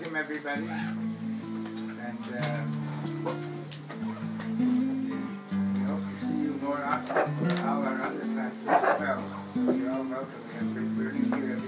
welcome everybody. And uh, we hope to see you more often for all our other classes as well. So you're all welcome. We have big learning here.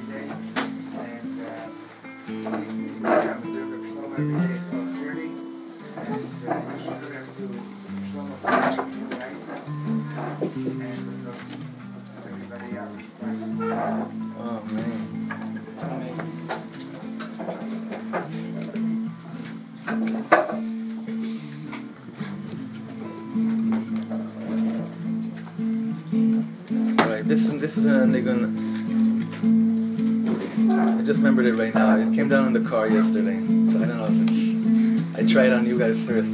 uh, Nigun. I just remembered it right now. It came down in the car yesterday. So I don't know if it's. I tried on you guys first.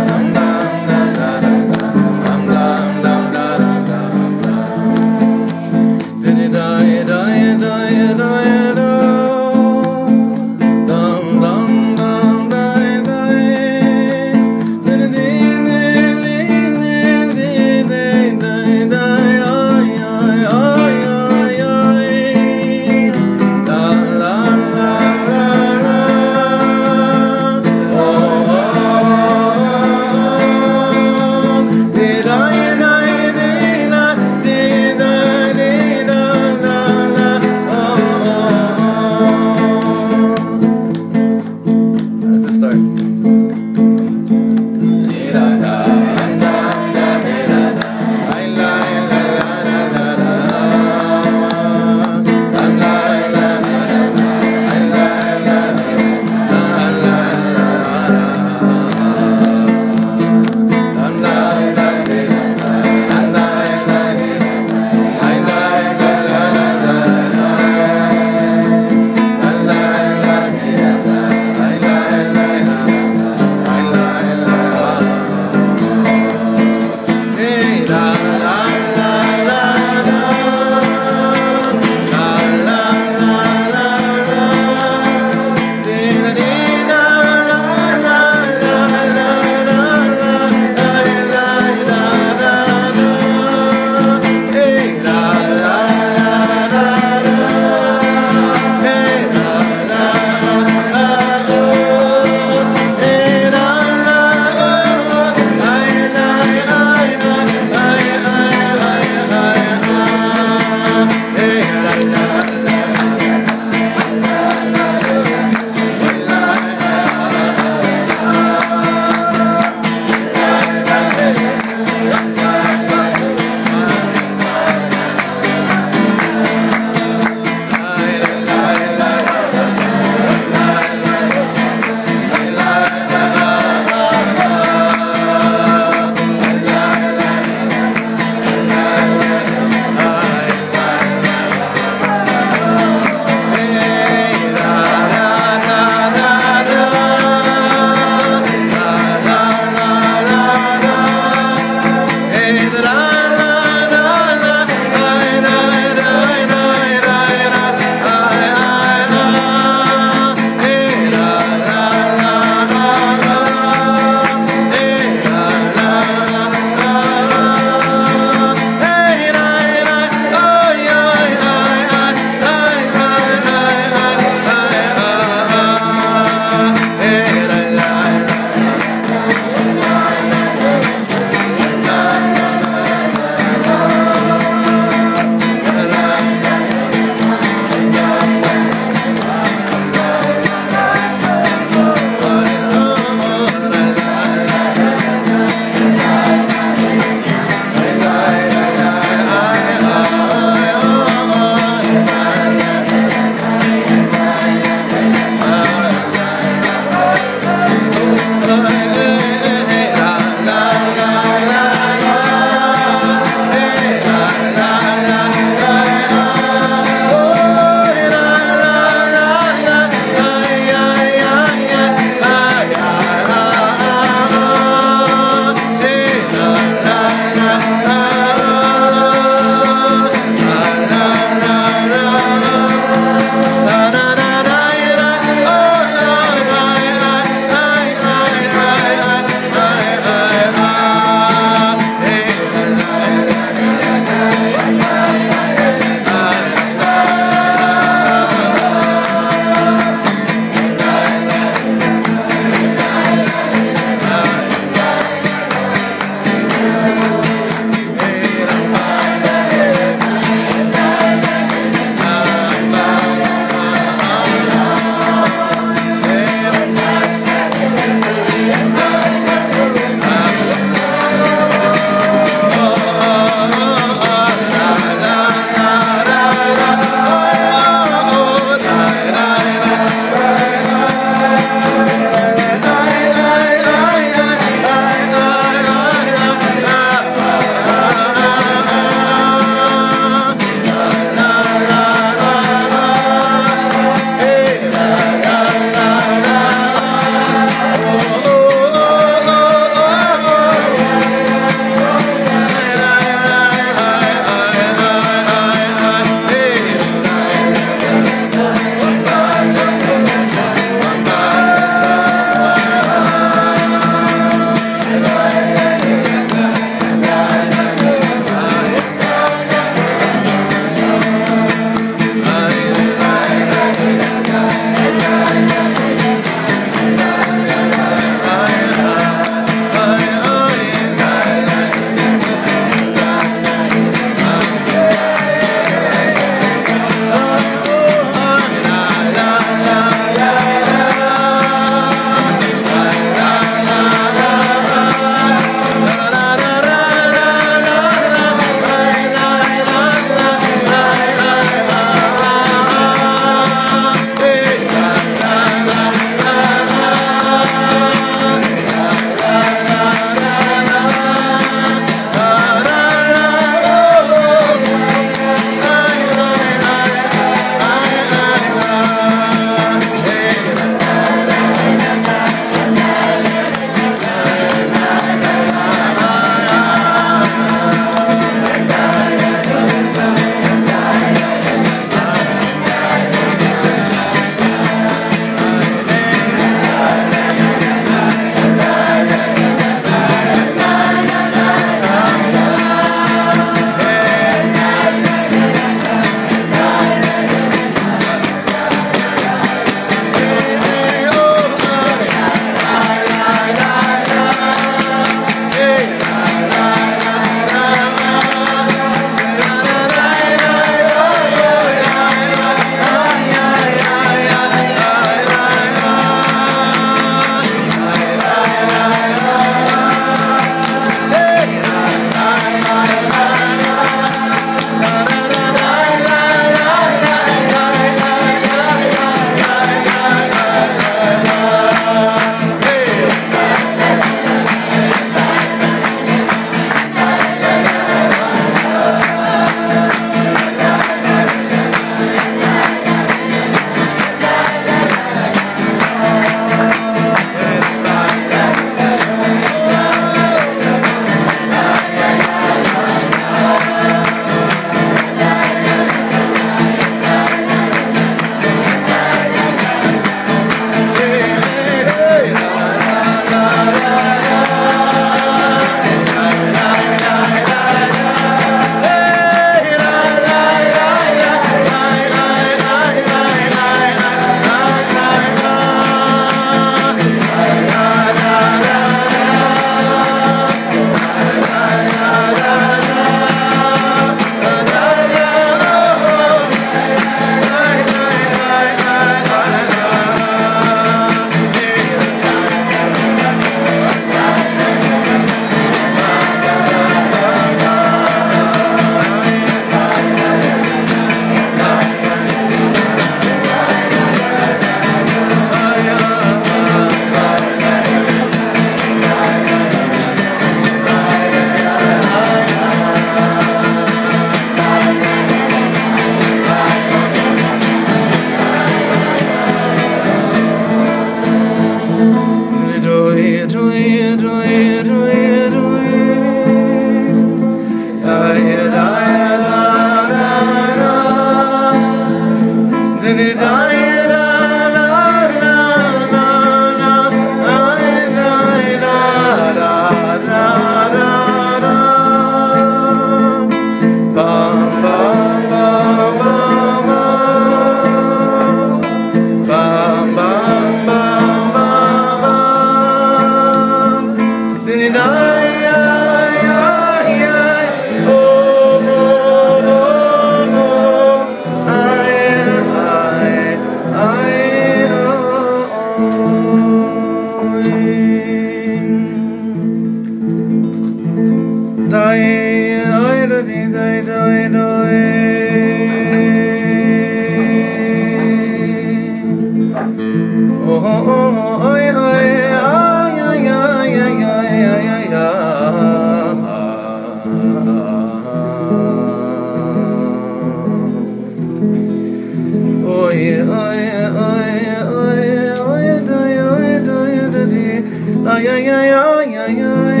ay ay ay ay ay ay.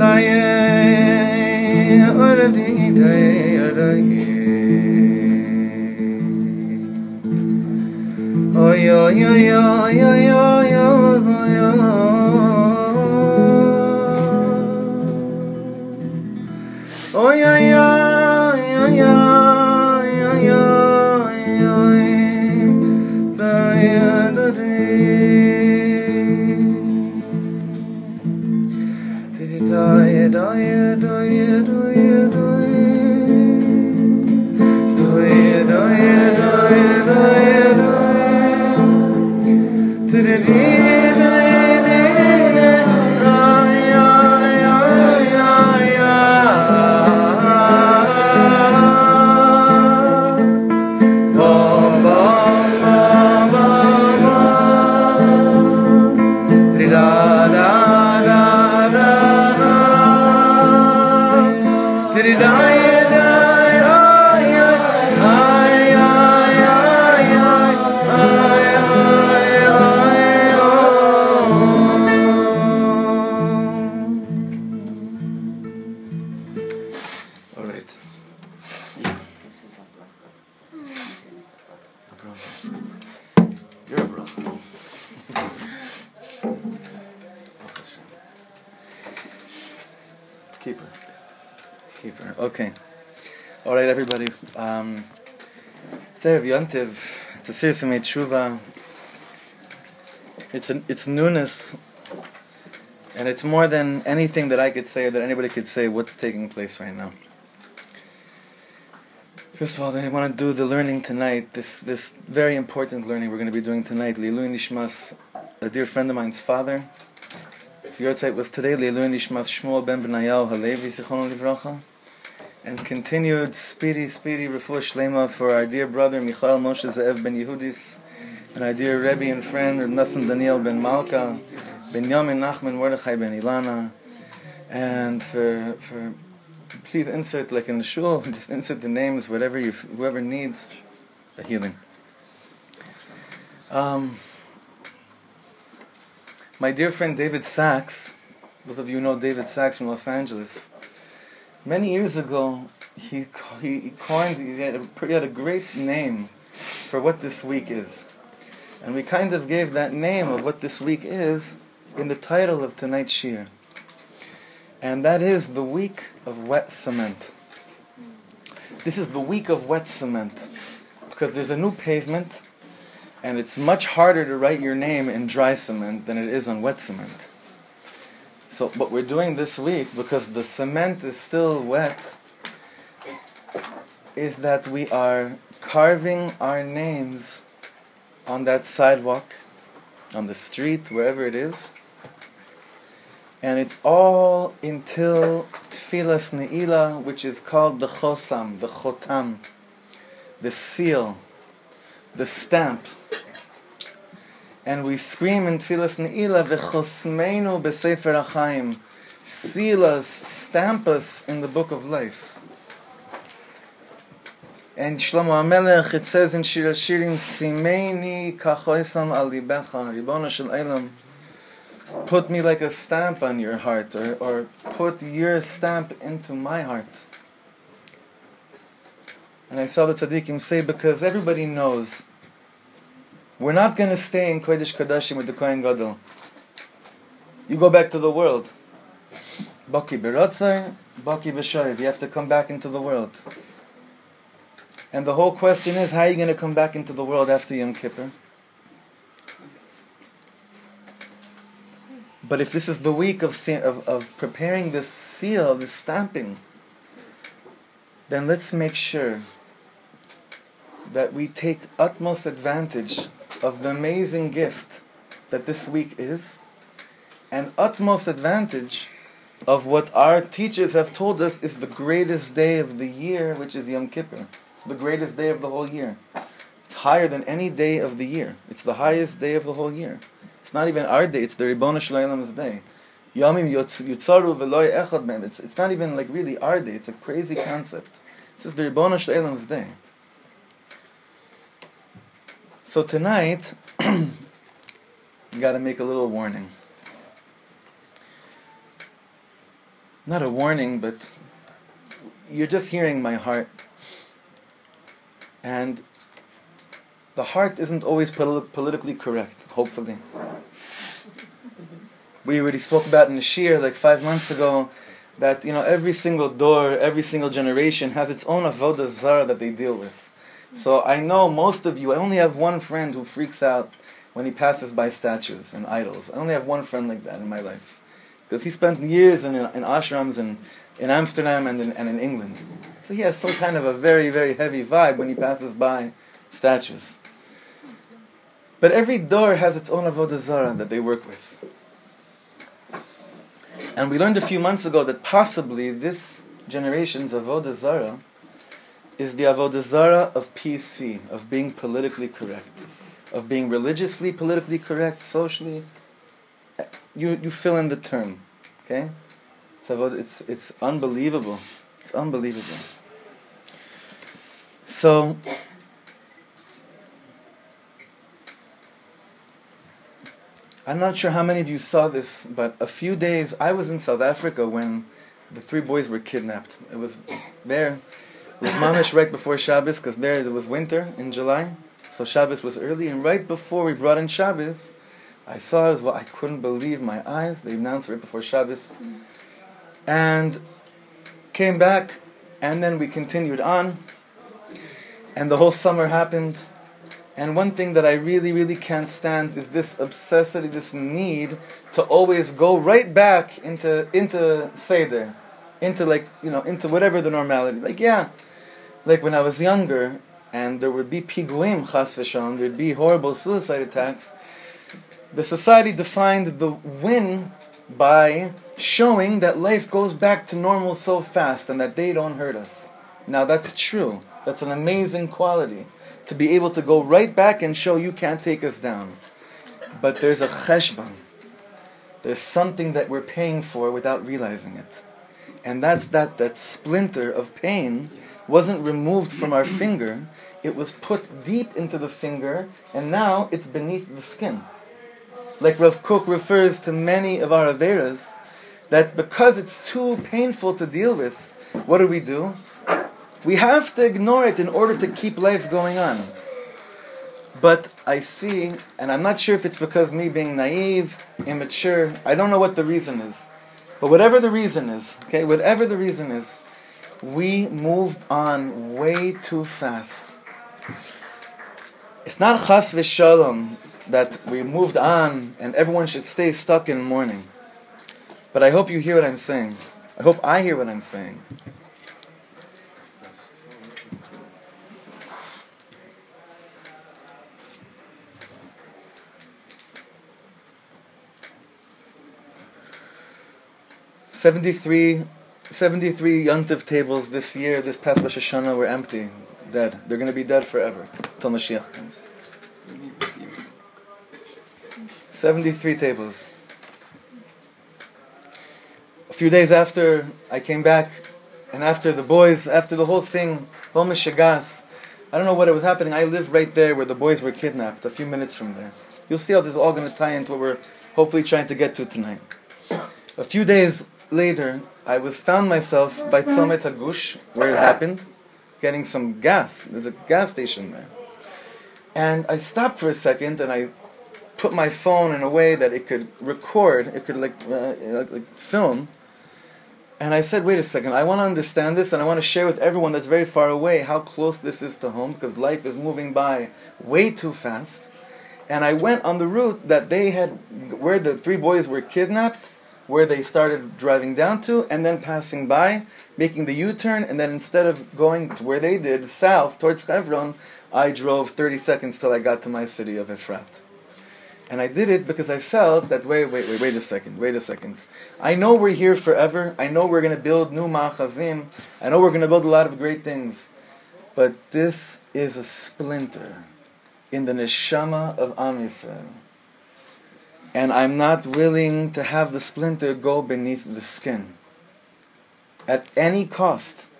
Tay or di tay ay oy oy oy oy oy. It's a of Tshuva. It's it's newness, and it's more than anything that I could say or that anybody could say. What's taking place right now? First of all, I want to do the learning tonight. This this very important learning we're going to be doing tonight. Lilu Nishmas, a dear friend of mine's father. His yahrzeit was today. Lilu Nishmas Shmuel ben Benayahu Halevi Zichron Livracha, and continued speedy, speedy refuah shlema for our dear brother Michael Moshe Ze'ev ben Yehudis, and our dear Rebbe and friend Nassim Daniel ben Malka, Ben Yamin Nachman Mordechai ben Ilana, and for for please insert like in the shul, just insert the names, whatever you, whoever needs a healing. Um, my dear friend David Sachs, those of you know David Sachs from Los Angeles, many years ago he he, coined he had, a, he had a great name for what this week is, and we kind of gave that name of what this week is in the title of tonight's shir and that is the week of wet cement. This is the week of wet cement because there's a new pavement and it's much harder to write your name in dry cement than it is on wet cement. So, what we're doing this week because the cement is still wet is that we are carving our names on that sidewalk, on the street, wherever it is and it's all until Tfilas Ne'ilah, which is called the Chosam, the Chotam, the seal, the stamp. And we scream in Tfilas Ne'ilah, V'chosmeinu b'Sefer HaChaim, seal us, stamp us in the book of life. And Shlomo HaMelech, it says in Shir HaShirim, Simeini kachoisam al libecha, shel put me like a stamp on your heart, or, or put your stamp into my heart. And I saw the tzaddikim say, because everybody knows, we're not going to stay in Kodesh Kodashim with the Kohen Gadol. You go back to the world. Baki berotzai, baki b'shoiv. You have to come back into the world. And the whole question is, how are you going to come back into the world after Yom Kippur? But if this is the week of, of, of preparing this seal, this stamping, then let's make sure that we take utmost advantage of the amazing gift that this week is, and utmost advantage of what our teachers have told us is the greatest day of the year, which is Yom Kippur. It's the greatest day of the whole year. It's higher than any day of the year. It's the highest day of the whole year. It's not even our day, it's the Ribbon Shalom's day. Yomim Yotzaru Veloy Echad it's not even like really our day. It's a crazy concept. This is the Ribbon Shalom's day. So tonight, got to make a little warning. Not a warning, but you're just hearing my heart. And the heart isn't always pol- politically correct, hopefully. We already spoke about in the Shir like five months ago that you know every single door, every single generation has its own avodah zara that they deal with. So I know most of you. I only have one friend who freaks out when he passes by statues and idols. I only have one friend like that in my life because he spent years in, in ashrams in, in Amsterdam and in, and in England. So he has some kind of a very very heavy vibe when he passes by statues. But every door has its own avodah zara that they work with. And we learned a few months ago that possibly this generation's avodah zara is the avodah zara of PC, of being politically correct, of being religiously politically correct, socially. You you fill in the term, okay? It's it's it's unbelievable. It's unbelievable. So. I'm not sure how many of you saw this, but a few days I was in South Africa when the three boys were kidnapped. It was there, was mamish right before Shabbos, because there it was winter in July, so Shabbos was early, and right before we brought in Shabbos, I saw as well. I couldn't believe my eyes. They announced right before Shabbos, and came back, and then we continued on, and the whole summer happened. And one thing that I really, really can't stand is this obsessity, this need to always go right back into into Seder, into like you know, into whatever the normality. Like yeah, like when I was younger, and there would be piguim chas v'sham, there'd be horrible suicide attacks. The society defined the win by showing that life goes back to normal so fast and that they don't hurt us. Now that's true. That's an amazing quality to be able to go right back and show you can't take us down. But there's a cheshbon. There's something that we're paying for without realizing it. And that's that that splinter of pain wasn't removed from our finger, it was put deep into the finger, and now it's beneath the skin. Like Rav Kook refers to many of our Averas, that because it's too painful to deal with, what do we do? We have to ignore it in order to keep life going on. But I see, and I'm not sure if it's because me being naive, immature, I don't know what the reason is. But whatever the reason is, okay, whatever the reason is, we move on way too fast. It's not chas v'shalom that we moved on and everyone should stay stuck in mourning. But I hope you hear what I'm saying. I hope I hear what I'm saying. Seventy-three 73 Yontif tables this year, this past Rosh Hashanah, were empty, dead. They're going to be dead forever until Mashiach comes. 73 tables. A few days after I came back, and after the boys, after the whole thing, whole Mishagas, I don't know what was happening. I live right there where the boys were kidnapped, a few minutes from there. You'll see how this is all going to tie into what we're hopefully trying to get to tonight. A few days later, I was found myself by Tzomet Hagush, where it happened, getting some gas. There's a gas station there. And I stopped for a second and I put my phone in a way that it could record, it could like, uh, like, like film. And I said, wait a second, I want to understand this and I want to share with everyone that's very far away how close this is to home because life is moving by way too fast. And I went on the route that they had, where the three boys were kidnapped where they started driving down to and then passing by, making the U-turn, and then instead of going to where they did, south, towards Hebron, I drove 30 seconds till I got to my city of Efrat. And I did it because I felt that, wait, wait, wait, wait a second, wait a second. I know we're here forever. I know we're going to build new ma'achazim. I know we're going to build a lot of great things. But this is a splinter in the neshama of Am. And I'm not willing to have the splinter go beneath the skin at any cost.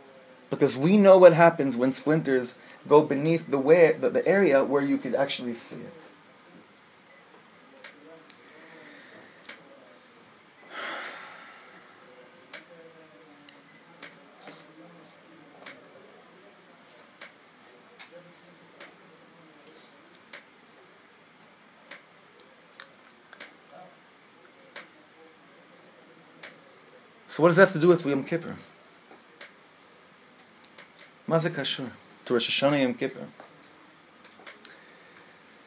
Because we know what happens when splinters go beneath the, way, the, the area where you could actually see it. So what does that have to do with Yom Kippur? Mazakashur to Rosh Hashanah Yom Kippur.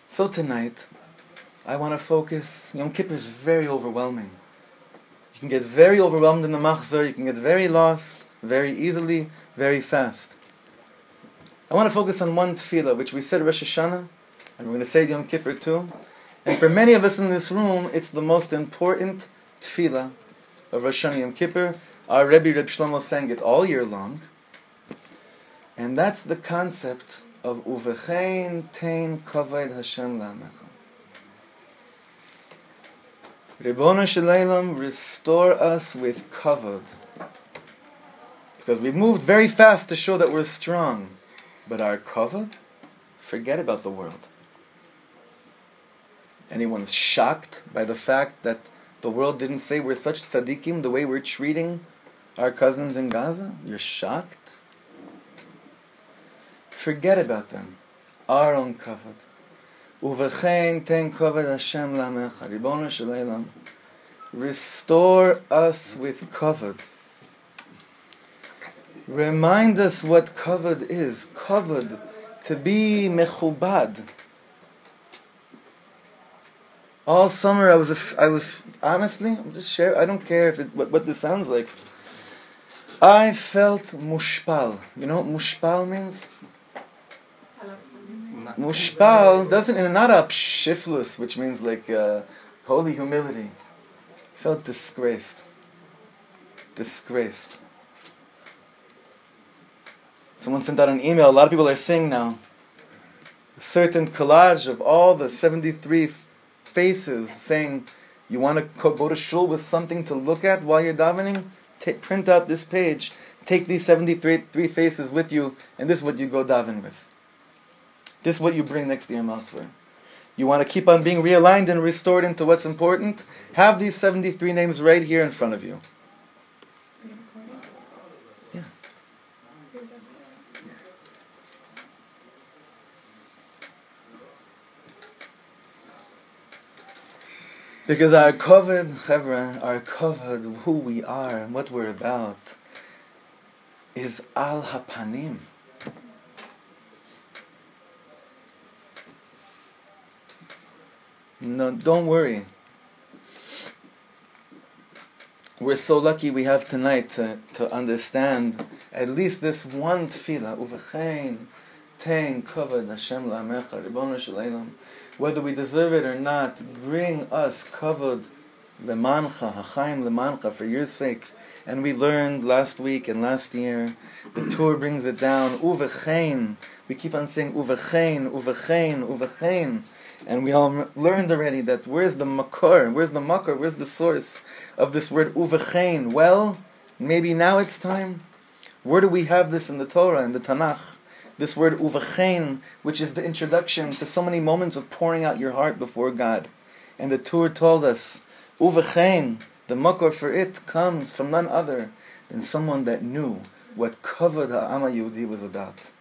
So tonight, I want to focus. Yom Kippur is very overwhelming. You can get very overwhelmed in the machzor. You can get very lost very easily, very fast. I want to focus on one tefillah, which we said Rosh Hashanah, and we're going to say Yom Kippur too. And for many of us in this room, it's the most important tefillah of Rosh Hashanah Yom Kippur. Our Rebbe Reb Shlomo sang it all year long. And that's the concept of Uvechein Tein Kavod Hashem Lamecha. Ribbona Shalaylam, restore us with kavod. Because we've moved very fast to show that we're strong. But our kavod, forget about the world. Anyone's shocked by the fact that the world didn't say we're such tzaddikim the way we're treating our cousins in Gaza? You're shocked? Forget about them. Our own kavod. Uvechein ten kavod Hashem lamecha. Ribono shel Restore us with kavod. Remind us what kavod is. Kavod, to be mechubad. All summer I was, I was honestly, I'm just share. I don't care if it, what, what this sounds like. I felt mushpal. You know what mushpal means? Mushpal doesn't, mean, not a pshiflus, which means like uh, holy humility. Felt disgraced. Disgraced. Someone sent out an email. A lot of people are seeing now. A certain collage of all the 73 faces saying, you want to go to shul with something to look at while you're davening? Print out this page. Take these 73 three faces with you, and this is what you go daven with. This is what you bring next to your machzor. You want to keep on being realigned and restored into what's important? Have these 73 names right here in front of you. Because our kavod, chevra, our kavod, who we are and what we're about, is al hapanim. No, don't worry. We're so lucky we have tonight to, to understand at least this one tefillah. Uvechein, tein, kavod, Hashem la'amecha, ribono shel Whether we deserve it or not, bring us kavod lemancha, hachaim lemancha, for your sake. And we learned last week and last year, the Tur brings it down, uvechein. We keep on saying uvechein, uvechein, uvechein. And we all learned already that where's the makor, where's the makor, where's the source of this word uvechein? Well, maybe now it's time. Where do we have this in the Torah, in the Tanakh? This word uvechein, which is the introduction to so many moments of pouring out your heart before God. And the Torah told us, uvechein, the makor for it comes from none other than someone that knew what kavod ha'ama Yehudi was about.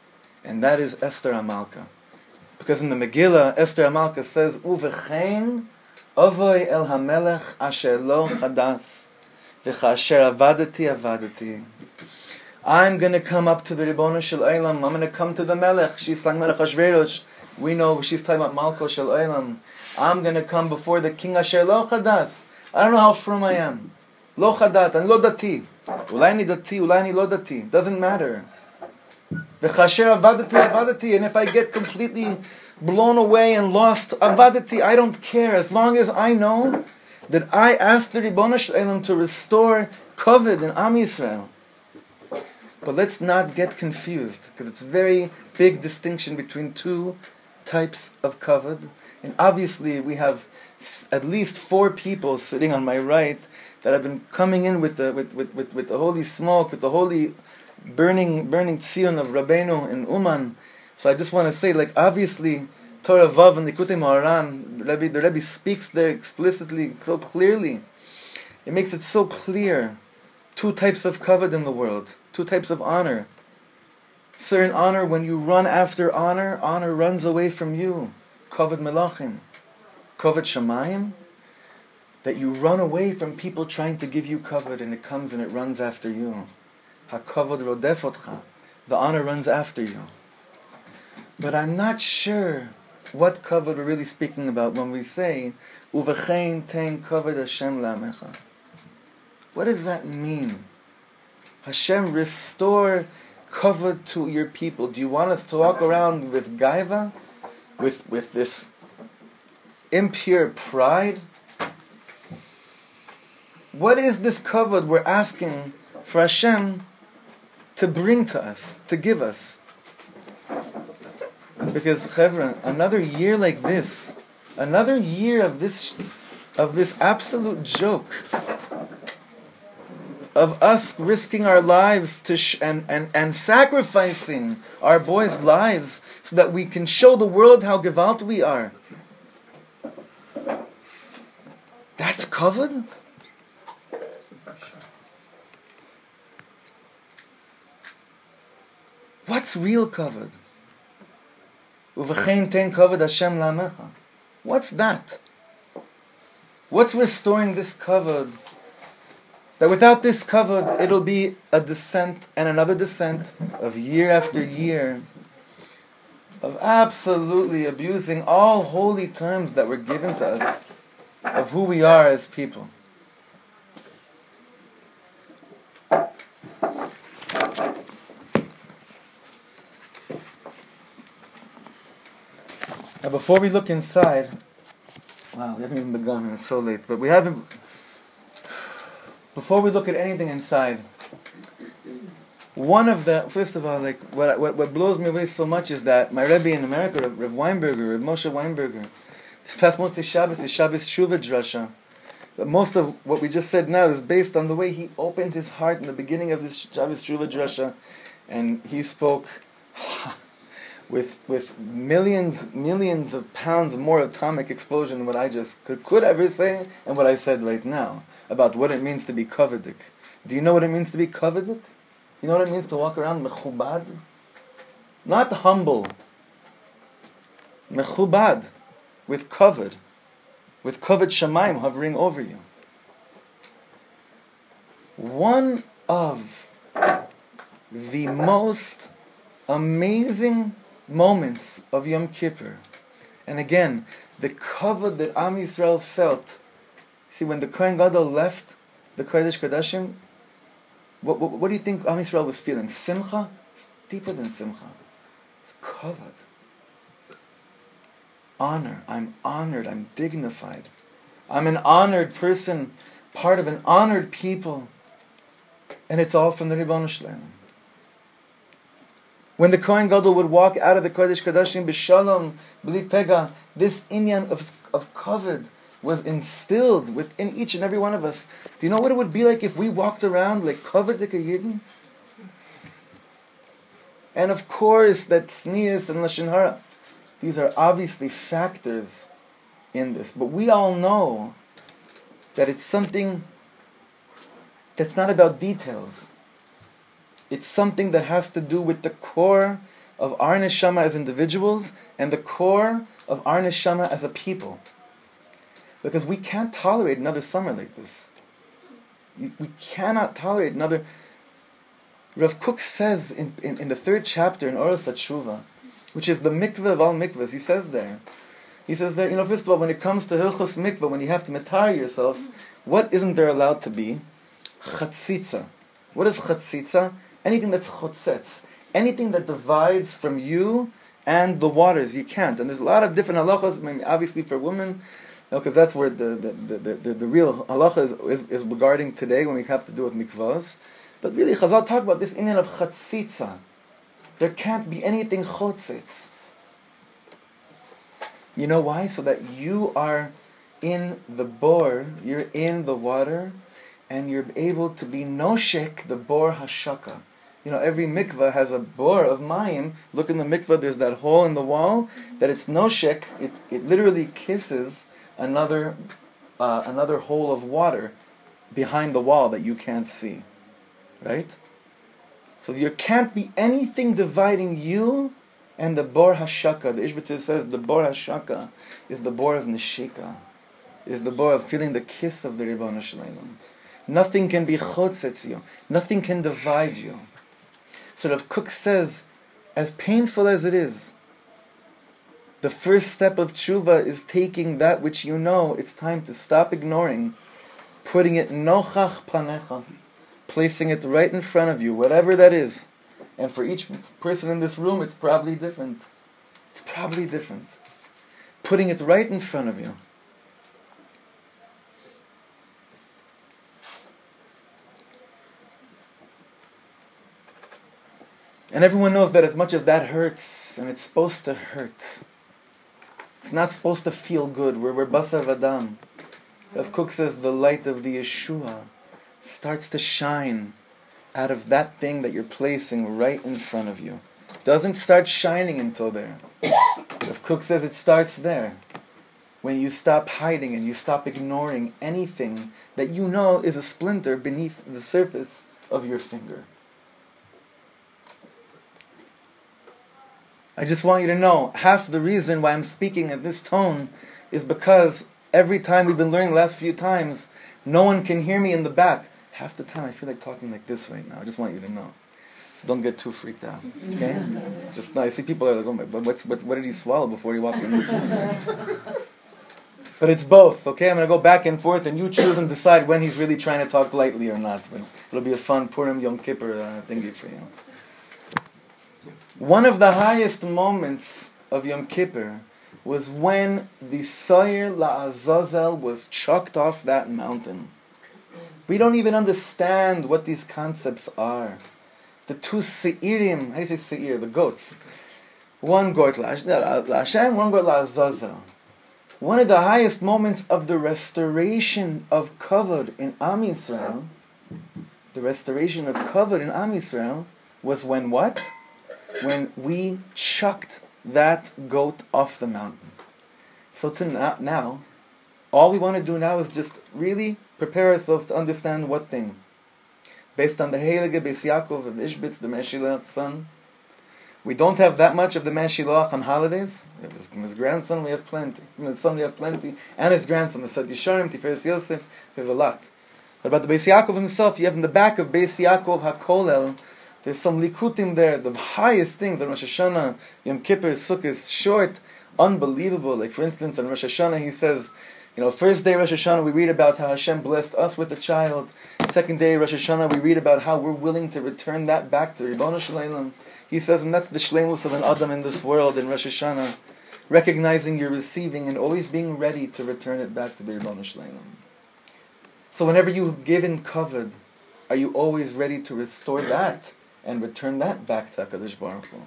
And that is Esther HaMalka. Because in the Megillah, Esther HaMalka says, Uvechein avoy el hamelech asher lo chadas v'chasher avadati avadati. I'm going to come up to the Ribbona Shel Olam. I'm going to come to the Melech. She's like Melech Achashverosh. We know she's talking about Malko Shel Olam. I'm going to come before the King Asher Lo Chadas. I don't know how firm I am. Lo Chadat and Lo Dati. Ulai ni Dati, Ulai ni Lo Dati. Doesn't matter. V'chasher avadati avadati, and if I get completely blown away and lost, avadati, I don't care. As long as I know that I asked the Ribbon Shalom to restore kavod in Am Yisrael. But let's not get confused, because it's a very big distinction between two types of kavod. And obviously, we have at least four people sitting on my right that have been coming in with the with, with, with, with the holy smoke, with the holy burning burning tzion of Rabbeinu in Uman. So I just want to say, like obviously, Torah Vav and Likutei Moharan, the Rebbe, the Rebbe speaks there explicitly, so clearly. It makes it so clear. Two types of kavod in the world, two types of honor. Certain honor, when you run after honor, honor runs away from you. Kavod Melachim. Kavod Shemayim, that you run away from people trying to give you kavod and it comes and it runs after you. HaKavod rodefotcha. The honor runs after you. But I'm not sure what kavod we're really speaking about when we say, Uvechein tein kavod Hashem la'amecha. What does that mean? Hashem, restore kavod to your people. Do you want us to walk around with gaiva? With, with this impure pride? What is this kavod we're asking for Hashem to bring to us, to give us. Because Chevra, another year like this, another year of this of this absolute joke of us risking our lives to sh- and, and, and sacrificing our boys' lives so that we can show the world how gewalt we are. That's kavod? What's real kavod? Ten kavod Hashem lamecha. What's that? What's restoring this kavod? That without this kavod, it'll be a descent and another descent of year after year of absolutely abusing all holy terms that were given to us of who we are as people. Now, before we look inside, wow, we haven't even begun, it's so late, but we haven't. Before we look at anything inside, one of the, first of all, like, what, what, what blows me away so much is that my Rebbe in America, Rev Weinberger, Rev Moshe Weinberger, this past Motzei Shabbos is Shabbos Shuvah Drasha. But most of what we just said now is based on the way he opened his heart in the beginning of this Shabbos Shuvah Drasha, and he spoke with with millions millions of pounds more atomic explosion than what I just could could ever say and what I said right now about what it means to be kovedik. Do you know what it means to be kovedik? You know what it means to walk around mechubad? Not humble. Mechubad, with kavod, with kavod shemaim hovering over you. One of the most amazing moments of Yom Kippur. And again, the cover that Am Yisrael felt. See, when the Kohen Gadol left the Kodesh Kodashim, what, what, what, do you think Am Yisrael was feeling? Simcha? It's deeper than Simcha. It's kavod. Honor. I'm honored. I'm dignified. I'm an honored person, part of an honored people. And it's all from the Ribbon Shalom. When the Kohen Gadol would walk out of the Kodesh Kodashim b'shalom, believe pega, this inyan of, of kavod was instilled within each and every one of us. Do you know what it would be like if we walked around like kavod like a yidden? And of course, that sinas and lashon hara, these are obviously factors in this. But we all know that it's something that's not about details. It's something that has to do with the core of our neshama as individuals and the core of our neshama as a people. Because we can't tolerate another summer like this. We cannot tolerate another. Rav Kook says in, in, in the third chapter in Oros HaTshuva, which is the mikveh of all mikvahs, he says there, he says there, you know, first of all, when it comes to Hilchos mikveh, when you have to matar yourself, what isn't there allowed to be? Chatzitza. What is chatzitza? anything that's chotzetz, anything that divides from you and the waters. You can't. And there's a lot of different halachas, obviously for women, because that's where the, the, the, the, the real halacha is, is, is, regarding today when we have to do with mikvahs. But really, Chazal talk about this inyan of chatzitza. There can't be anything chotzitz. You know why? So that you are in the bor, you're in the water, and you're able to be noshik, the bor hashaka. You know, every mikvah has a bor of mayim. Look in the mikvah, there's that hole in the wall that it's noshik, it, it literally kisses another, uh, another hole of water behind the wall that you can't see. Right? So there can't be anything dividing you and the bor hashaka. The Ishbitzer says the bor hashaka is the bor of nishika, is the bor of feeling the kiss of the Ribbon Shalom. Nothing can be chotzetz you. Nothing can divide you. So Rav Kook says, as painful as it is, the first step of tshuva is taking that which you know it's time to stop ignoring, putting it nochach panecha, placing it right in front of you, whatever that is. And for each person in this room, it's probably different. It's probably different. Putting it right in front of you. And everyone knows that as much as that hurts, and it's supposed to hurt, it's not supposed to feel good. We're, we're basar vadam. Rav Kook says the light of the Yeshua starts to shine out of that thing that you're placing right in front of you. Doesn't start shining until there. Rav Kook says it starts there. When you stop hiding and you stop ignoring anything that you know is a splinter beneath the surface of your finger. I just want you to know half the reason why I'm speaking at this tone is because every time we've been learning the last few times, no one can hear me in the back. Half the time I feel like talking like this right now. I just want you to know. So don't get too freaked out. Okay? just no, I see people are like, oh my, but what's, what, what did he swallow before he walked in this room? but it's both, okay? I'm going to go back and forth and you choose and decide when he's really trying to talk lightly or not. But it'll be a fun Purim Yom Kippur uh, thingy for you. One of the highest moments of Yom Kippur was when the Sayer La'azazel was chucked off that mountain. We don't even understand what these concepts are. The two Seirim, how do you say Seir? The goats. One goat La'Hashem, one goat La'azazel. One of the highest moments of the restoration of kavod in Am Yisrael, the restoration of kavod in Am Yisrael, was when what? When we chucked that goat off the mountain. So to now, all we want to do now is just really prepare ourselves to understand what thing. Based on the Heilige Beis Yaakov of Ishbitz, the Meshilach's son, we don't have that much of the Meshilach on holidays. His, his grandson, we have plenty. His son, we have plenty. And his grandson, the Sod Yesharim, Tiferes Yosef, we have a lot. But about the Beis Yaakov himself, you have in the back of Beis Yaakov HaKolel, there's some likutim there, the highest things on Rosh Hashanah, Yom Kippur, Sukkot short, unbelievable. Like for instance, on Rosh Hashanah he says, you know, first day Rosh Hashanah we read about how Hashem blessed us with a child. Second day Rosh Hashanah we read about how we're willing to return that back to Ribbon Shalom. He says, and that's the shlemus of an Adam in this world in Rosh Hashanah, recognizing you're receiving and always being ready to return it back to the Ribbon Shalom. So whenever you've given kavod, are you always ready to restore that? And return that back to HaKadosh Baruch Hu.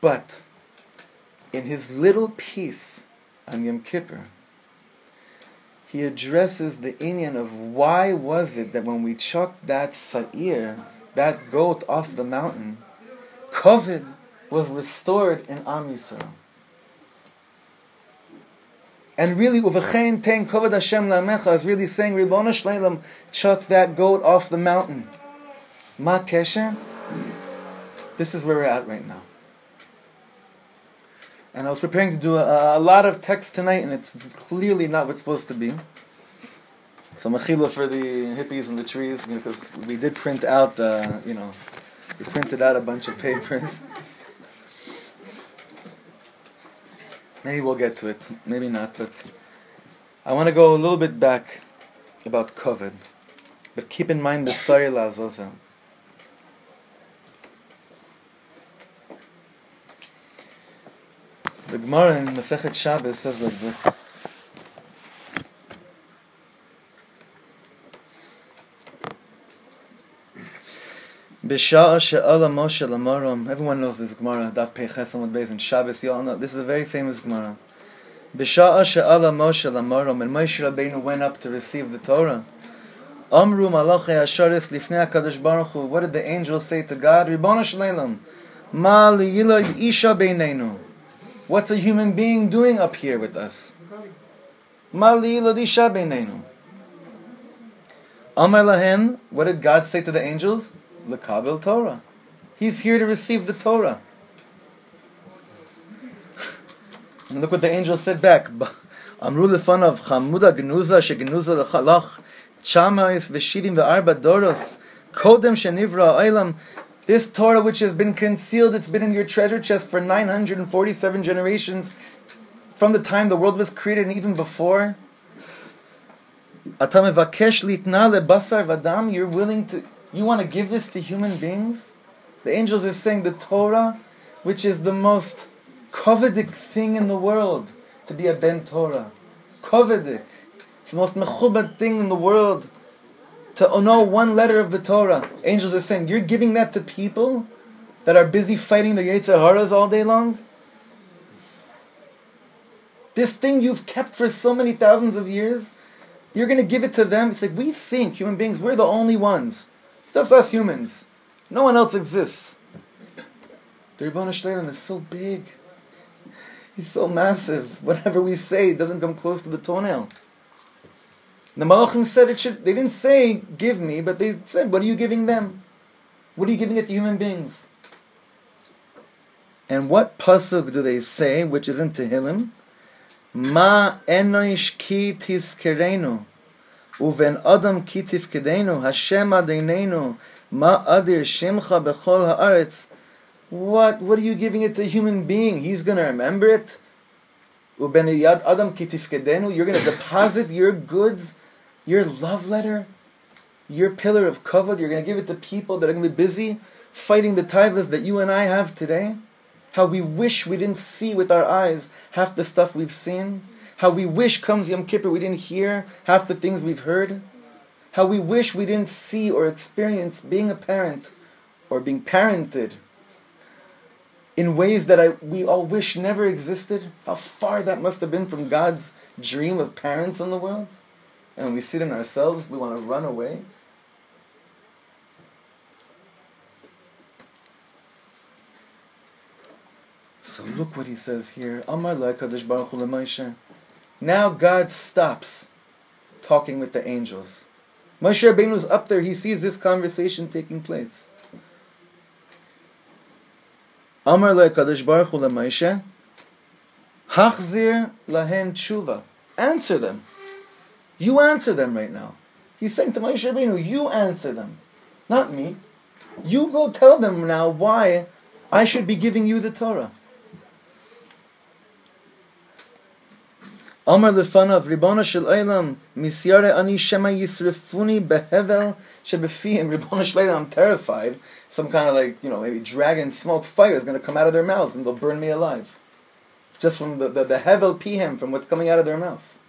But in his little piece on Yom Kippur, he addresses the inyan of why was it that when we chucked that sa'ir, that goat off the mountain, kavod was restored in Am Yisrael. And really, uvechein ten kavod Hashem lamecha is really saying, Ribbon Shleilam, chuck that goat off the mountain. Ma Kesher, this is where we're at right now. And I was preparing to do a, a, lot of text tonight, and it's clearly not what's supposed to be. So machila for the hippies and the trees, because we did print out, the, you know, we printed out a bunch of papers. Maybe we'll get to it, maybe not, but I want to go a little bit back about COVID. But keep in mind the Sayil Azazel. Gemara in Masechet Shabbos says like this. Everyone knows this Gemara. Daf Peiches Amud Beis in Shabbos. You all know this is a very famous Gemara. B'sha'a she'ala Moshe lamarom. And Moshe Rabbeinu went up to receive the Torah. Amru malachei asharis lifnei HaKadosh Baruch Hu. What did the angels say to God? Ribono shleilam. Ma liyilad isha beinenu. What's a human being doing up here with us? Ma liyilad isha beinenu. Amar lahen. What did God say to the angels? Lekabel Torah. He's here to receive the Torah. And look what the angel said back. Lefanav chamuda genuza shegenuza lechalach chamayis v'shirim ve'arba doros kodem shenivra oilam this Torah which has been concealed, it's been in your treasure chest for 947 generations from the time the world was created and even before. You're willing to you want to give this to human beings? The angels are saying the Torah, which is the most coveted thing in the world, to be a Ben Torah. Coveted. It's the most mechubad thing in the world. To oh know one letter of the Torah. Angels are saying, you're giving that to people that are busy fighting the Yetzer Haras all day long? This thing you've kept for so many thousands of years, you're going to give it to them? It's like, we think, human beings, we're the only ones. It's just us humans. No one else exists. The Shleilim is so big. He's so massive. Whatever we say doesn't come close to the toenail. The Malachim said it should, they didn't say, give me, but they said, what are you giving them? What are you giving it to human beings? And what pasuk do they say, which is in Tehillim? Ma enoish ki tiskerenu, uven adam ki tifkedenu, Hashem adenenu, ma adir shimcha bechol haaretz. What, what are you giving it to a human being? He's going to remember it. Uben adam ki tifkedenu, you're going to deposit your goods your love letter, your pillar of covet, you're going to give it to people that are going to be busy fighting the taivas that you and I have today. How we wish we didn't see with our eyes half the stuff we've seen. How we wish comes Yom Kippur we didn't hear half the things we've heard. How we wish we didn't see or experience being a parent or being parented in ways that I, we all wish never existed. How far that must have been from God's dream of parents in the world. And we see it in ourselves, we want to run away. So look what he says here. Now God stops talking with the angels. Moshe Rabbeinu is up there, he sees this conversation taking place. Amar Kadosh Baruch Hu Hachzir lahen tshuva. Answer them. You answer them right now. He's saying to Moshe Rabbeinu, you answer them, not me. You go tell them now why I should be giving you the Torah. Amar lefanav Ribona shel Eilam misyare ani shema yisrefuni behevel shebefiyim Ribona shel I'm terrified some kind of like you know maybe dragon smoke fire is going to come out of their mouths and they'll burn me alive just from the, the, the hevel pihem from what's coming out of their mouth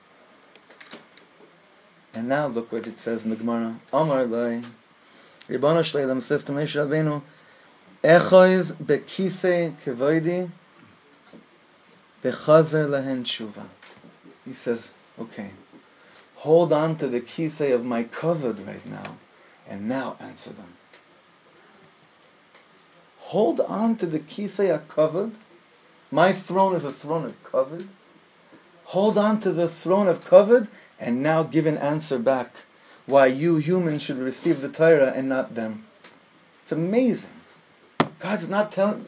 and now look what it says in the Gemara Amar lai Ribona shel Eilam says to Moshe Rabbeinu Echoiz bekise kevoidi bechazer lahen tshuva he says, okay, hold on to the kisei of my kavod right now, and now answer them. Hold on to the kisei kavod. My throne is a throne of kavod. Hold on to the throne of kavod, and now give an answer back why you humans should receive the Torah and not them. It's amazing. God's not telling.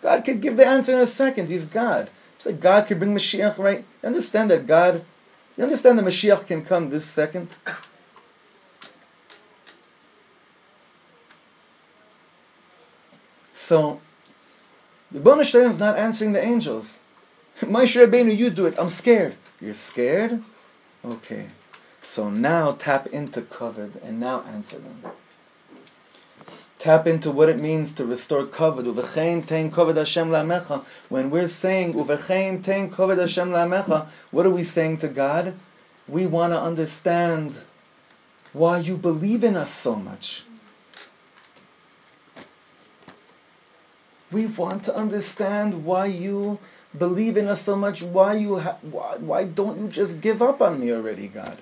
God could give the answer in a second. He's God. So God could bring Mashiach right. You understand that God, you understand that Mashiach can come this second? So, the Shalom is not answering the angels. Moshe Rabbeinu, you do it. I'm scared. You're scared? Okay. So now tap into kavod and now answer them. tap into what it means to restore kavod. Uvechein tein kavod Hashem la'amecha. When we're saying uvechein tein kavod Hashem la'amecha, what are we saying to God? We want to understand why you believe in us so much. We want to understand why you believe in us so much. Why you ha- why, why don't you just give up on me already, God?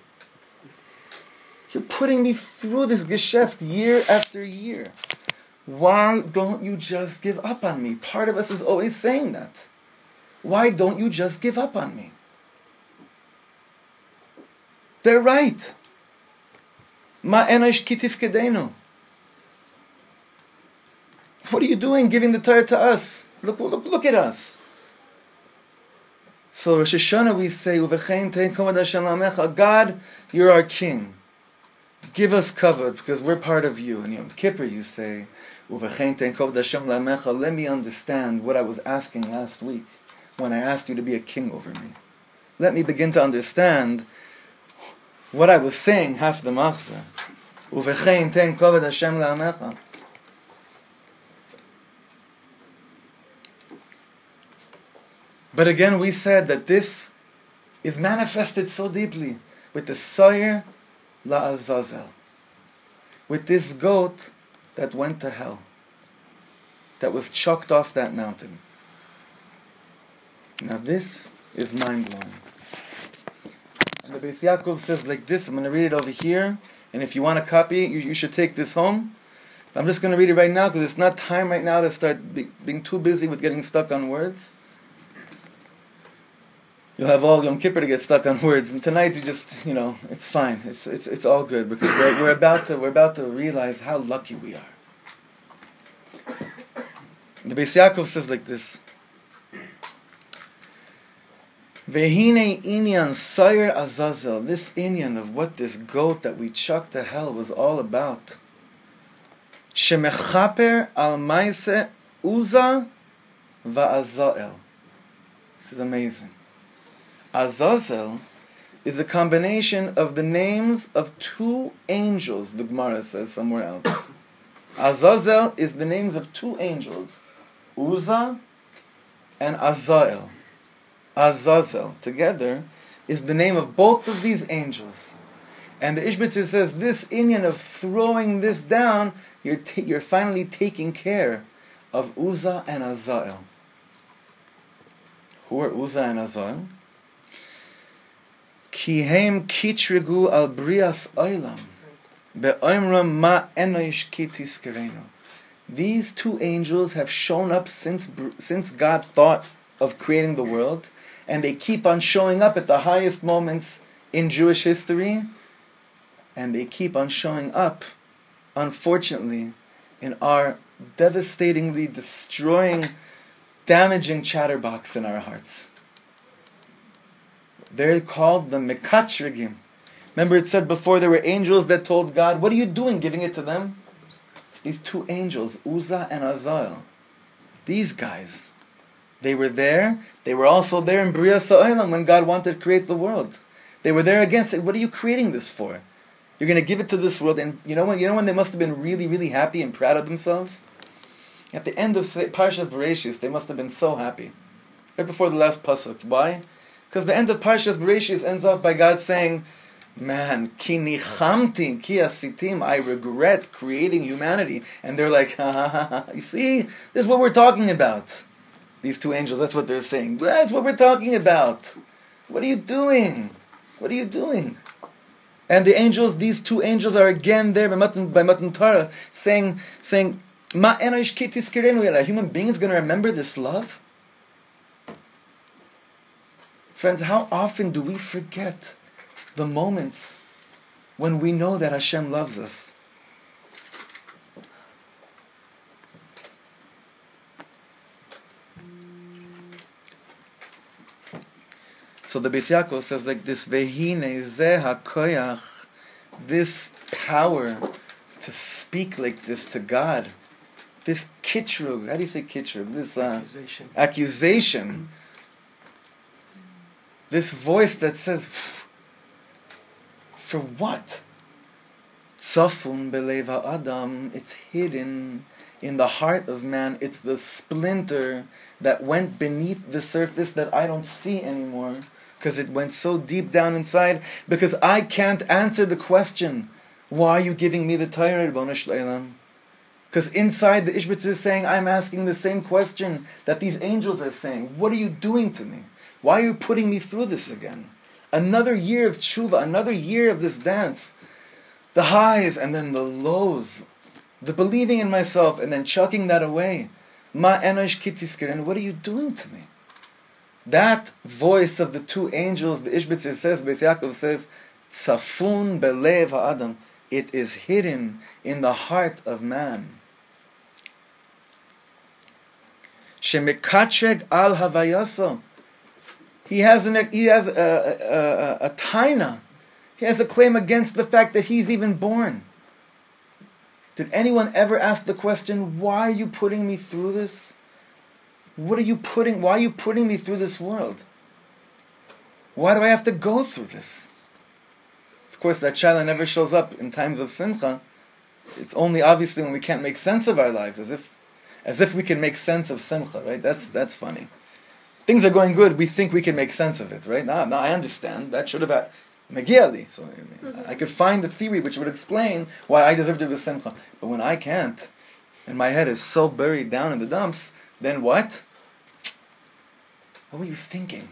You're putting me through this geschäft year after year. Why don't you just give up on me? Part of us is always saying that. Why don't you just give up on me? They're right. Ma enosh kitif kedenu. What are you doing giving the Torah to us? Look, look, look at us. So Rosh Hashanah we say, God, you're our king. Give us kavod because we're part of you. And Yom Kippur you say, let me understand what I was asking last week when I asked you to be a king over me. Let me begin to understand what I was saying half the machzor. Uvechein ten kavod Hashem la'amecha. But again, we said that this is manifested so deeply with the Sayer La'azazel, with this goat that went to hell, that was chucked off that mountain. Now, this is mind blowing. And the Beis Yaakov says like this I'm going to read it over here, and if you want a copy, you, you should take this home. I'm just going to read it right now because it's not time right now to start be, being too busy with getting stuck on words. You'll have all Yom Kippur to get stuck on words, and tonight you just, you know, it's fine. It's it's it's all good because we're, we're about to we're about to realize how lucky we are. The Beis Yaakov says like this. Vehine inyan Sayer Azazel, this inyan of what this goat that we chucked to hell was all about. Shemechaper al maise uza va'azael. This is amazing. Azazel is a combination of the names of two angels, the Gemara says somewhere else. Azazel is the names of two angels, Uza and Azael. Azazel together is the name of both of these angels. And the Ishbitzer says this inyan of throwing this down, you're, you're finally taking care of Uza and Azael. Who are Uza and Azael? These two angels have shown up since, since God thought of creating the world, and they keep on showing up at the highest moments in Jewish history, and they keep on showing up, unfortunately, in our devastatingly destroying, damaging chatterbox in our hearts. They're called the Mekatrigim. Remember, it said before there were angels that told God, What are you doing giving it to them? It's these two angels, Uza and Azael. These guys. They were there. They were also there in Bria Sa'olam when God wanted to create the world. They were there again. Say, what are you creating this for? You're going to give it to this world, and you know when you know when they must have been really, really happy and proud of themselves. At the end of Parshas Bereshis, they must have been so happy. Right before the last pasuk. Why? Because the end of Parshas Bereshis ends off by God saying, "Man, ki nichamti ki asitim, I regret creating humanity." And they're like, ha, ha, ha, ha. "You see, this is what we're talking about." These two angels, that's what they're saying. That's what we're talking about. What are you doing? What are you doing? And the angels, these two angels are again there by Matan, by Matan Torah saying, saying, Ma enosh A human being is going to remember this love? Friends, how often do we forget the moments when we know that Hashem loves us? So the Beis Yaakov says like this, Vehine zeh koyach, this power to speak like this to God, this kitrug, how do you say kitrug? This uh, accusation. accusation, this voice that says, for what? Tzafun belev adam. It's hidden in the heart of man. It's the splinter that went beneath the surface that I don't see anymore because it went so deep down inside. Because I can't answer the question, why are you giving me the Torah, Because inside the Ishbitz is saying, I'm asking the same question that these angels are saying. What are you doing to me? Why are you putting me through this again? Another year of tshuva, another year of this dance. The highs and then the lows. The believing in myself and then chucking that away. Ma enosh kitiskir. And what are you doing to me? That voice of the two angels, the Ishbitzer says, Beis Yaakov says, Tzafun belev ha'adam. It is hidden in the heart of man. Shemikatreg al havayaso. He has an he has a, a, a, a taina. He has a claim against the fact that he's even born. Did anyone ever ask the question, why are you putting me through this? What are you putting why are you putting me through this world? Why do I have to go through this? Of course that shaila never shows up in times of simcha. It's only obviously when we can't make sense of our lives, as if as if we can make sense of simcha, right? That's that's funny. Things are going good, we think we can make sense of it, right? Now, now I understand. That should have uh, Megiali. So mm-hmm. I could find a theory which would explain why I deserve to be simcha. But when I can't, and my head is so buried down in the dumps, then what? What were you thinking?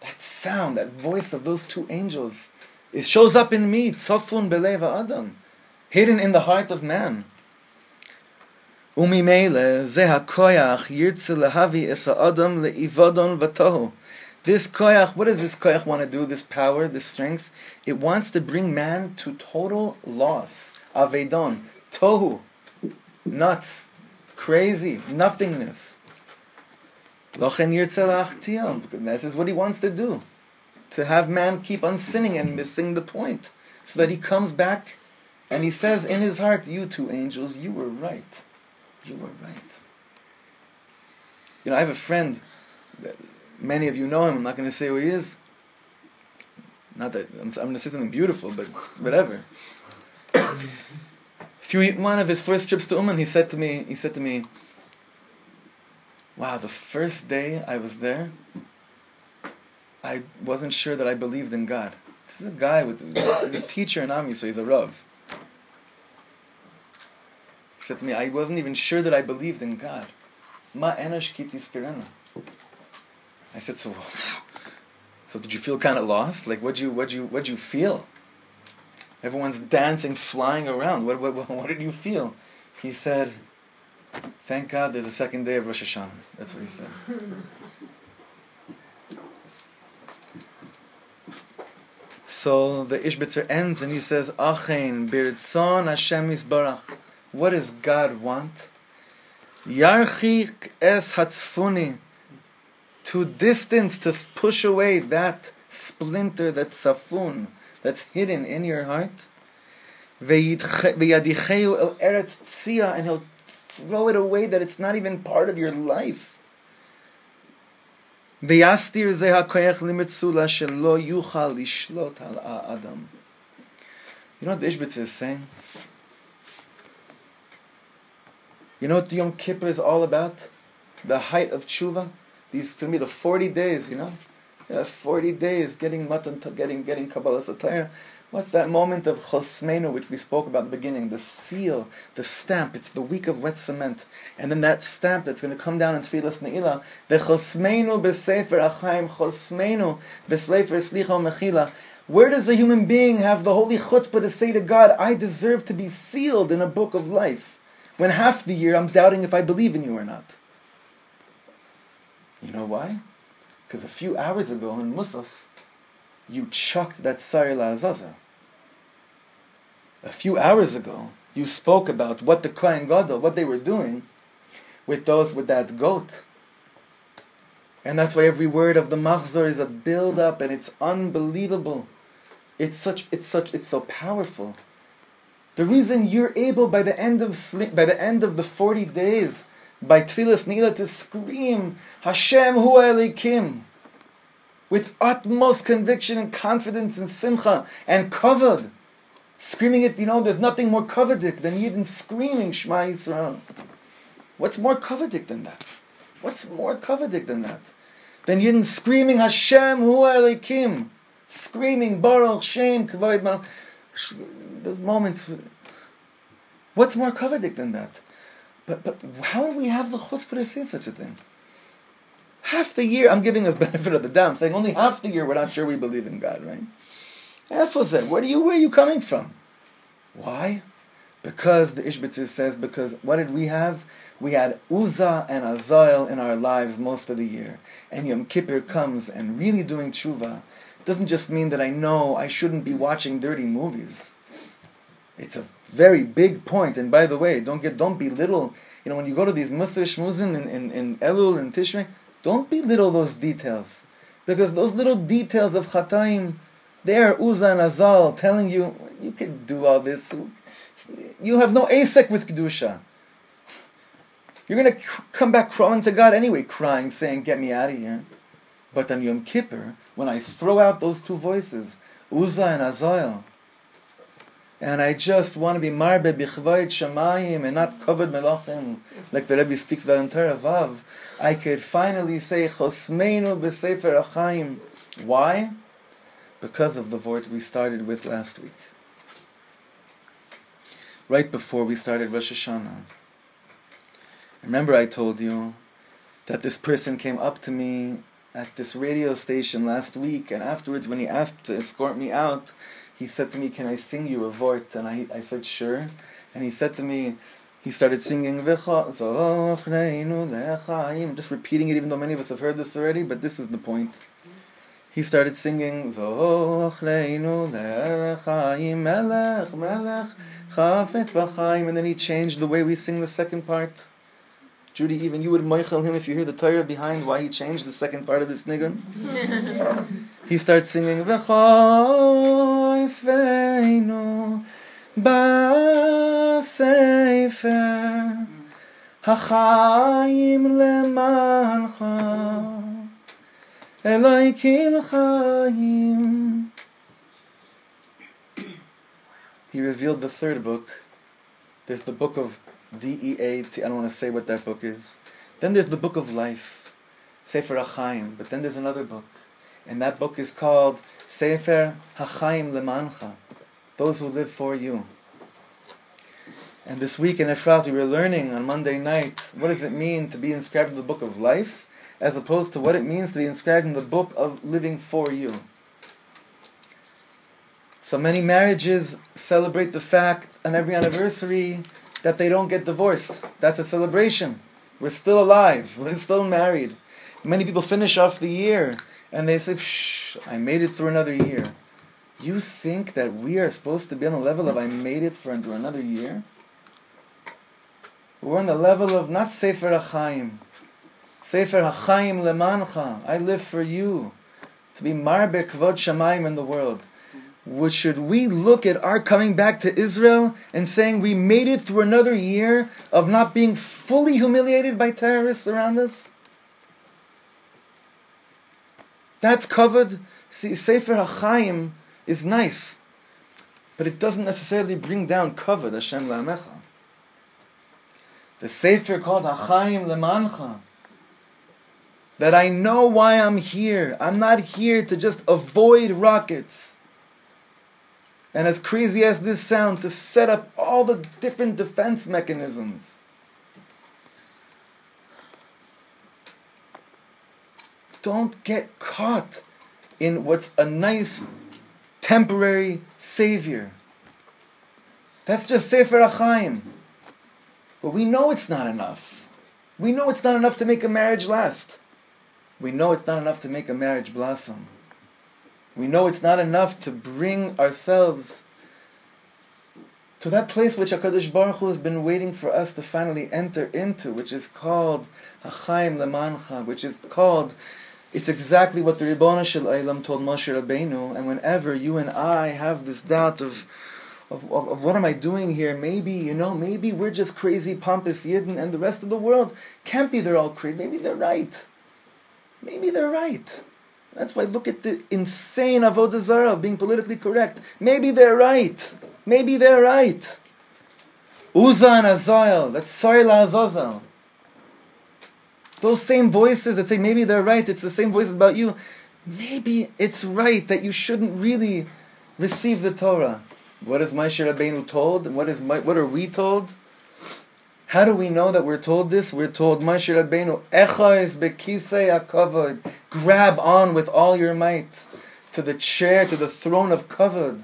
That sound, that voice of those two angels, it shows up in me, tzafun beleva adam, hidden in the heart of man. Umimele. This koyach, what does this koyach want to do, this power, this strength? It wants to bring man to total loss. Avedon, tohu, nuts, crazy, nothingness. Lochen yirtze This is what he wants to do. To have man keep on sinning and missing the point. So that he comes back and he says in his heart, You two angels, you were right. You were right. You know, I have a friend Many of you know him. I'm not going to say who he is. Not that I'm, I'm going to say something beautiful, but whatever. Few, one of his first trips to Uman, he said to me, he said to me, "Wow, the first day I was there, I wasn't sure that I believed in God. This is a guy with he's a teacher in Ami, so he's a rav. Said to me, I wasn't even sure that I believed in God. Ma enosh kiti I said, so, so did you feel kind of lost? Like, what'd you, what'd you, what'd you feel? Everyone's dancing, flying around. What, what, what did you feel? He said, thank God there's a second day of Rosh Hashanah. That's what he said. so the Ishbitzer ends and he says, Achen birtzon Hashem isbarach. What does God want? Yarchik es hatzfuni to distance, to push away that splinter, that safun, that's hidden in your heart. And he'll throw it away that it's not even part of your life. You know what the Ishbitz is saying? You know what the Yom Kippur is all about? The height of tshuva? These to me the forty days, you know, yeah, forty days getting matan, getting getting Kabbalah Satire. What's that moment of Chosmenu, which we spoke about in the beginning? The seal, the stamp. It's the week of wet cement, and then that stamp that's going to come down in Tfilas Ne'ilah. The Chosmenu b'Sefer Achaim, Chosmenu b'Sefer Slicha Mechila. Where does a human being have the holy chutzpah to say to God, "I deserve to be sealed in a book of life"? When half the year I'm doubting if I believe in you or not. You know why? Because a few hours ago in Musaf, you chucked that Sari Azaza. A few hours ago, you spoke about what the Kohen Gadol, what they were doing with those with that goat. And that's why every word of the Machzor is a build up and it's unbelievable. It's such it's such it's so powerful. The reason you're able by the end of sleep, by the end of the 40 days by Tfilas Ne'ilah to scream, Hashem Hu Elokim, with utmost conviction and confidence and simcha and kavod. Screaming it, you know, there's nothing more coveted than Yidden screaming Shema Yisrael. What's more coveted than that? What's more coveted than that? Than Yidden screaming Hashem Hu Elokim, screaming Baruch Shem Kavod Baruch. Those moments. What's more coveted than that? But but how do we have the chutzpah to say such a thing? Half the year, I'm giving us benefit of the doubt. I'm saying only half the year we're not sure we believe in God, right? Was. Where are you? Where are you coming from? Why? Because the Ishbitzer says. Because what did we have? We had Uzzah and Azael in our lives most of the year, and Yom Kippur comes and really doing tshuva doesn't just mean that I know I shouldn't be watching dirty movies. It's a very big point. And by the way, don't get don't belittle. You know, when you go to these Musar Shmuzim in, in, in Elul and Tishrei, don't belittle those details. Because those little details of Chataim, they are Uzzah and Azael telling you, you can do all this. You have no asek with Kedusha. You're going to come back crawling to God anyway, crying, saying, Get me out of here. But on Yom Kippur, when I throw out those two voices, Uzzah and Azael, and I just want to be marbe bichvayit shamayim and not kavod melachim, like the Rebbe speaks about in Torah Vav, I could finally say chosmeinu b'sefer achayim. Why? Because of the word we started with last week. Right before we started Rosh Hashanah. Remember I told you that this person came up to me at this radio station last week, and afterwards, when he asked to escort me out, he said to me, "Can I sing you a vort?" And I, I said, "Sure." And he said to me, he started singing, just repeating it, even though many of us have heard this already, but this is the point. He started singing, and then he changed the way we sing the second part. Judy, even you would moichel him if you hear the Torah behind why he changed the second part of this nigun. he starts singing V'choy sveinu ba'sefer hachayim lemancha Eloikim chayim He revealed the third book. There's the book of D-E-A, T, I don't want to say what that book is. Then there's the book of life, Sefer HaChaim, but then there's another book. And that book is called Sefer HaChaim Lemancha, those who live for you. And this week in Efrat, we were learning on Monday night what does it mean to be inscribed in the book of life, as opposed to what it means to be inscribed in the book of living for you. So many marriages celebrate the fact on every anniversary that they don't get divorced. That's a celebration. We're still alive. We're still married. Many people finish off the year and they say, Shh, I made it through another year. You think that we are supposed to be on the level of I made it for another year? We're on the level of not Sefer HaChaim. Sefer HaChaim lemancha. I live for you. To be marbe kvod shamayim in the world which should we look at our coming back to Israel and saying we made it through another year of not being fully humiliated by terrorists around us? That's kavod. See, Sefer HaChaim is nice, but it doesn't necessarily bring down kavod Hashem La'amecha. The Sefer called HaChaim Lemancha. That I know why I'm here. I'm not here to just avoid rockets. And as crazy as this sounds, to set up all the different defense mechanisms. Don't get caught in what's a nice temporary savior. That's just Sefer Achaim. But we know it's not enough. We know it's not enough to make a marriage last. We know it's not enough to make a marriage blossom. We know it's not enough to bring ourselves to that place which HaKadosh Baruch Hu has been waiting for us to finally enter into, which is called Hachaim Lemancha, which is called, it's exactly what the Ribbon Shel Eilam told Moshe Rabbeinu, and whenever you and I have this doubt of, of, of, of, what am I doing here, maybe, you know, maybe we're just crazy, pompous Yidden, and the rest of the world can't be they're all crazy. Maybe they're right. Maybe they're right. That's why look at the insane avodah zarah of being politically correct. Maybe they're right. Maybe they're right. Uza and Azael, that's Sari Azazel. Those same voices that say maybe they're right, it's the same voices about you. Maybe it's right that you shouldn't really receive the Torah. What is Moshe Rabbeinu told? And what is my, what are we told? How do we know that we're told this? We're told Moshe Rabbeinu Echa is bekisei akavod. Grab on with all your might to the chair, to the throne of kavod.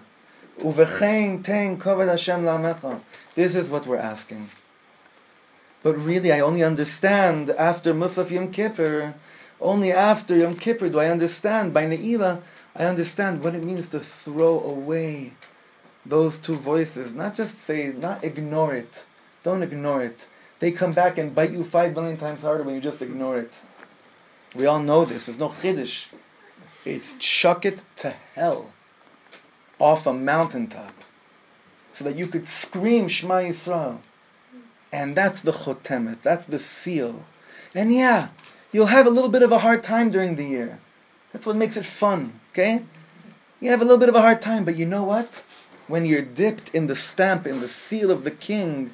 Uvechein tein kavod Hashem lamecha. This is what we're asking. But really, I only understand after Musaf Yom Kippur, only after Yom Kippur do I understand, by Ne'ilah, I understand what it means to throw away those two voices. Not just say, not ignore it. Don't ignore it. They come back and bite you five million times harder when you just ignore it. We all know this. There's no chiddush. It's chuck it to hell off a mountaintop so that you could scream Shema Yisrael. And that's the chotemet, that's the seal. And yeah, you'll have a little bit of a hard time during the year. That's what makes it fun, okay? You have a little bit of a hard time, but you know what? When you're dipped in the stamp, in the seal of the king,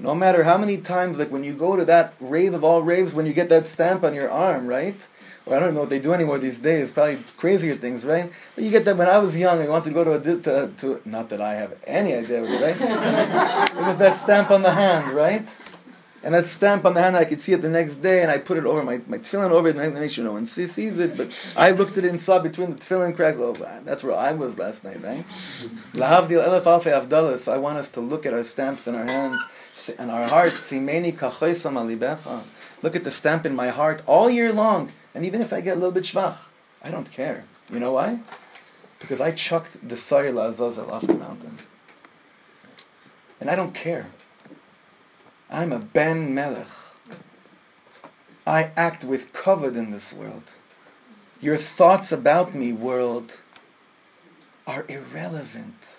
no matter how many times, like when you go to that rave of all raves, when you get that stamp on your arm, right? Or I don't know what they do anymore these days, probably crazier things, right? But you get that when I was young, I wanted to go to a, to, to not that I have any idea, right? it was that stamp on the hand, right? And that stamp on the hand, I could see it the next day, and I put it over my, my tefillin over it, and I make sure no one sees, sees it. But I looked at it and saw between the tefillin cracks. Oh, that's where I was last night, right? Lahavdil elef alfei avdalas. I want us to look at our stamps in our hands and our hearts. Simeni kachoisam alibecha. Look at the stamp in my heart all year long, and even if I get a little bit shvach, I don't care. You know why? Because I chucked the Sari Azazel off the mountain. And I don't care. I'm a Ben Melech. I act with kavod in this world. Your thoughts about me, world, are irrelevant.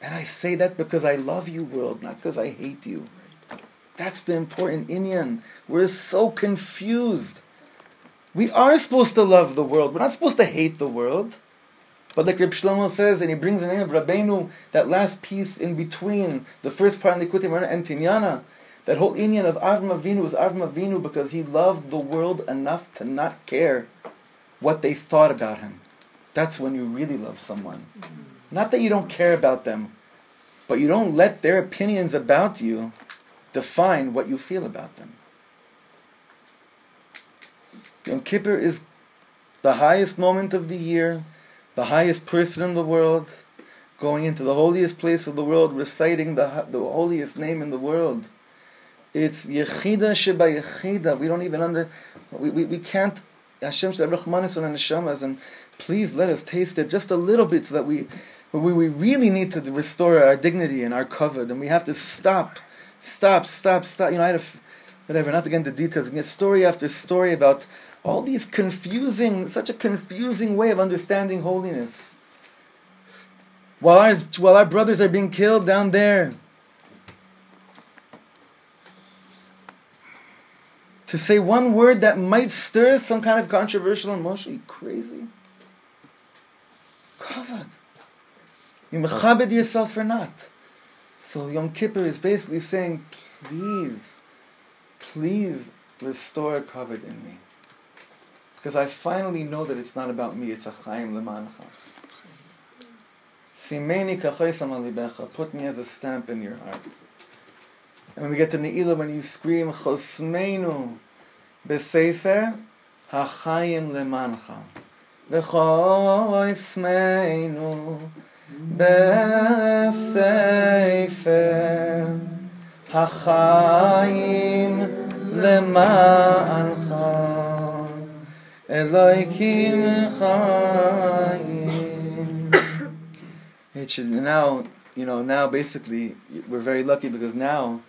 And I say that because I love you, world, not because I hate you. That's the important inyan. We're so confused. We are supposed to love the world. We're not supposed to hate the world. But like Reb Shlomo says, and he brings the name of Rabbeinu, that last piece in between the first part the Likutei and Tinyana, that whole inyan of Avram Avinu was Avram Avinu because he loved the world enough to not care what they thought about him. That's when you really love someone. Not that you don't care about them, but you don't let their opinions about you define what you feel about them. Yom Kippur is the highest moment of the year, the highest person in the world, going into the holiest place of the world, reciting the, the holiest name in the world. It's Yechida Sheba Yechida. We don't even under, we, we, we can't, Hashem have Rahmanis and Neshamas, and please let us taste it just a little bit so that we, we, we really need to restore our dignity and our kavod, and we have to stop, stop, stop, stop. You know, I had a, whatever, not to get into details, get story after story about all these confusing, such a confusing way of understanding holiness. While our, while our brothers are being killed down there, to say one word that might stir some kind of controversial emotion, you crazy? Kavod. You mechabed yourself or not. So Yom Kippur is basically saying, please, please restore kavod in me. Because I finally know that it's not about me, it's a chaim lemancha. Simeni kachaysam alibecha, put me as a stamp in your heart. And when we get to Ne'ilah, when you scream, chosmeinu besefer hachayim lemancha. וחוסמנו בספר החיים למענך Elohim Chaim. It should now, you know, now basically we're very lucky because now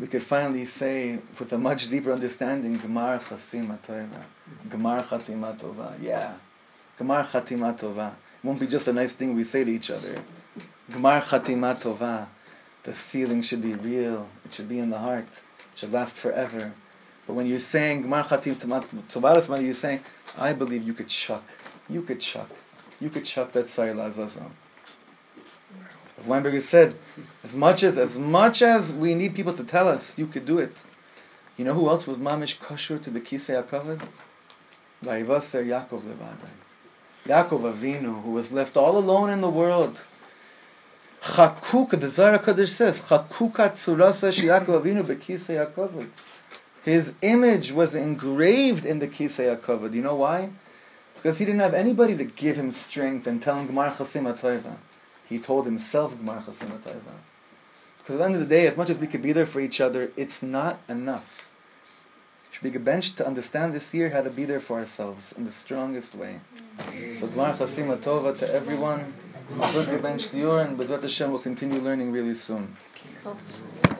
we could finally say with a much deeper understanding, Gemar Chasim Tova, Gemar Chatima Tova. Yeah, Gemar Chatima Tova. It won't be just a nice thing we say to each other. Gemar Chatima Tova. The sealing should be real. It should be in the heart. It should last forever. But when you're saying Gemar Chatim Tovat, you're saying, I believe you could chuck, you could chuck, you could chuck that Sayil Azazel. Weinberger said, as much as as much as we need people to tell us you could do it, you know who else was mamish kosher to the kisei hakavod? Vayivaser Yaakov levadai. Yaakov Avinu, who was left all alone in the world. Chakuka, the Zohar Kodesh says, Chakuka tzurasa Yaakov Avinu bekisei hakavod. His image was engraved in the kisei hakavod. You know why? Because he didn't have anybody to give him strength and tell him Gemar Chasim. He told himself Gemar Chasim Atoiva. Because at the end of the day, as much as we could be there for each other, it's not enough. Should be bench to understand this year how to be there for ourselves in the strongest way. So Gemar Chasim Atova to everyone. Bench Dior and Bezrat Hashem will continue learning really soon.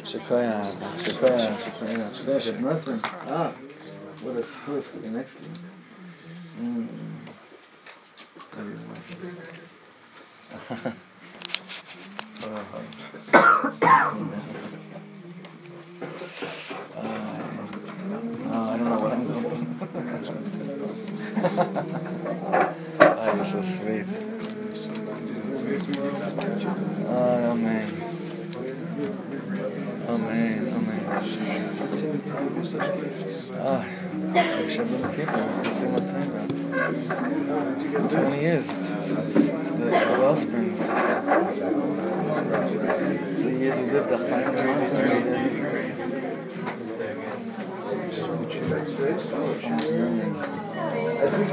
Shekoya, Shekoya, Shekoya, Shekoya, Nassim. Ah, what a spruce to be next to you. Mm. You Oh, I don't know what I'm doing. oh, you're so sweet. Oh, amen. Amen, amen. Ah, I should have people. It's the same time. 20 years. It's the, well springs. It's the year you lived the Chaim I think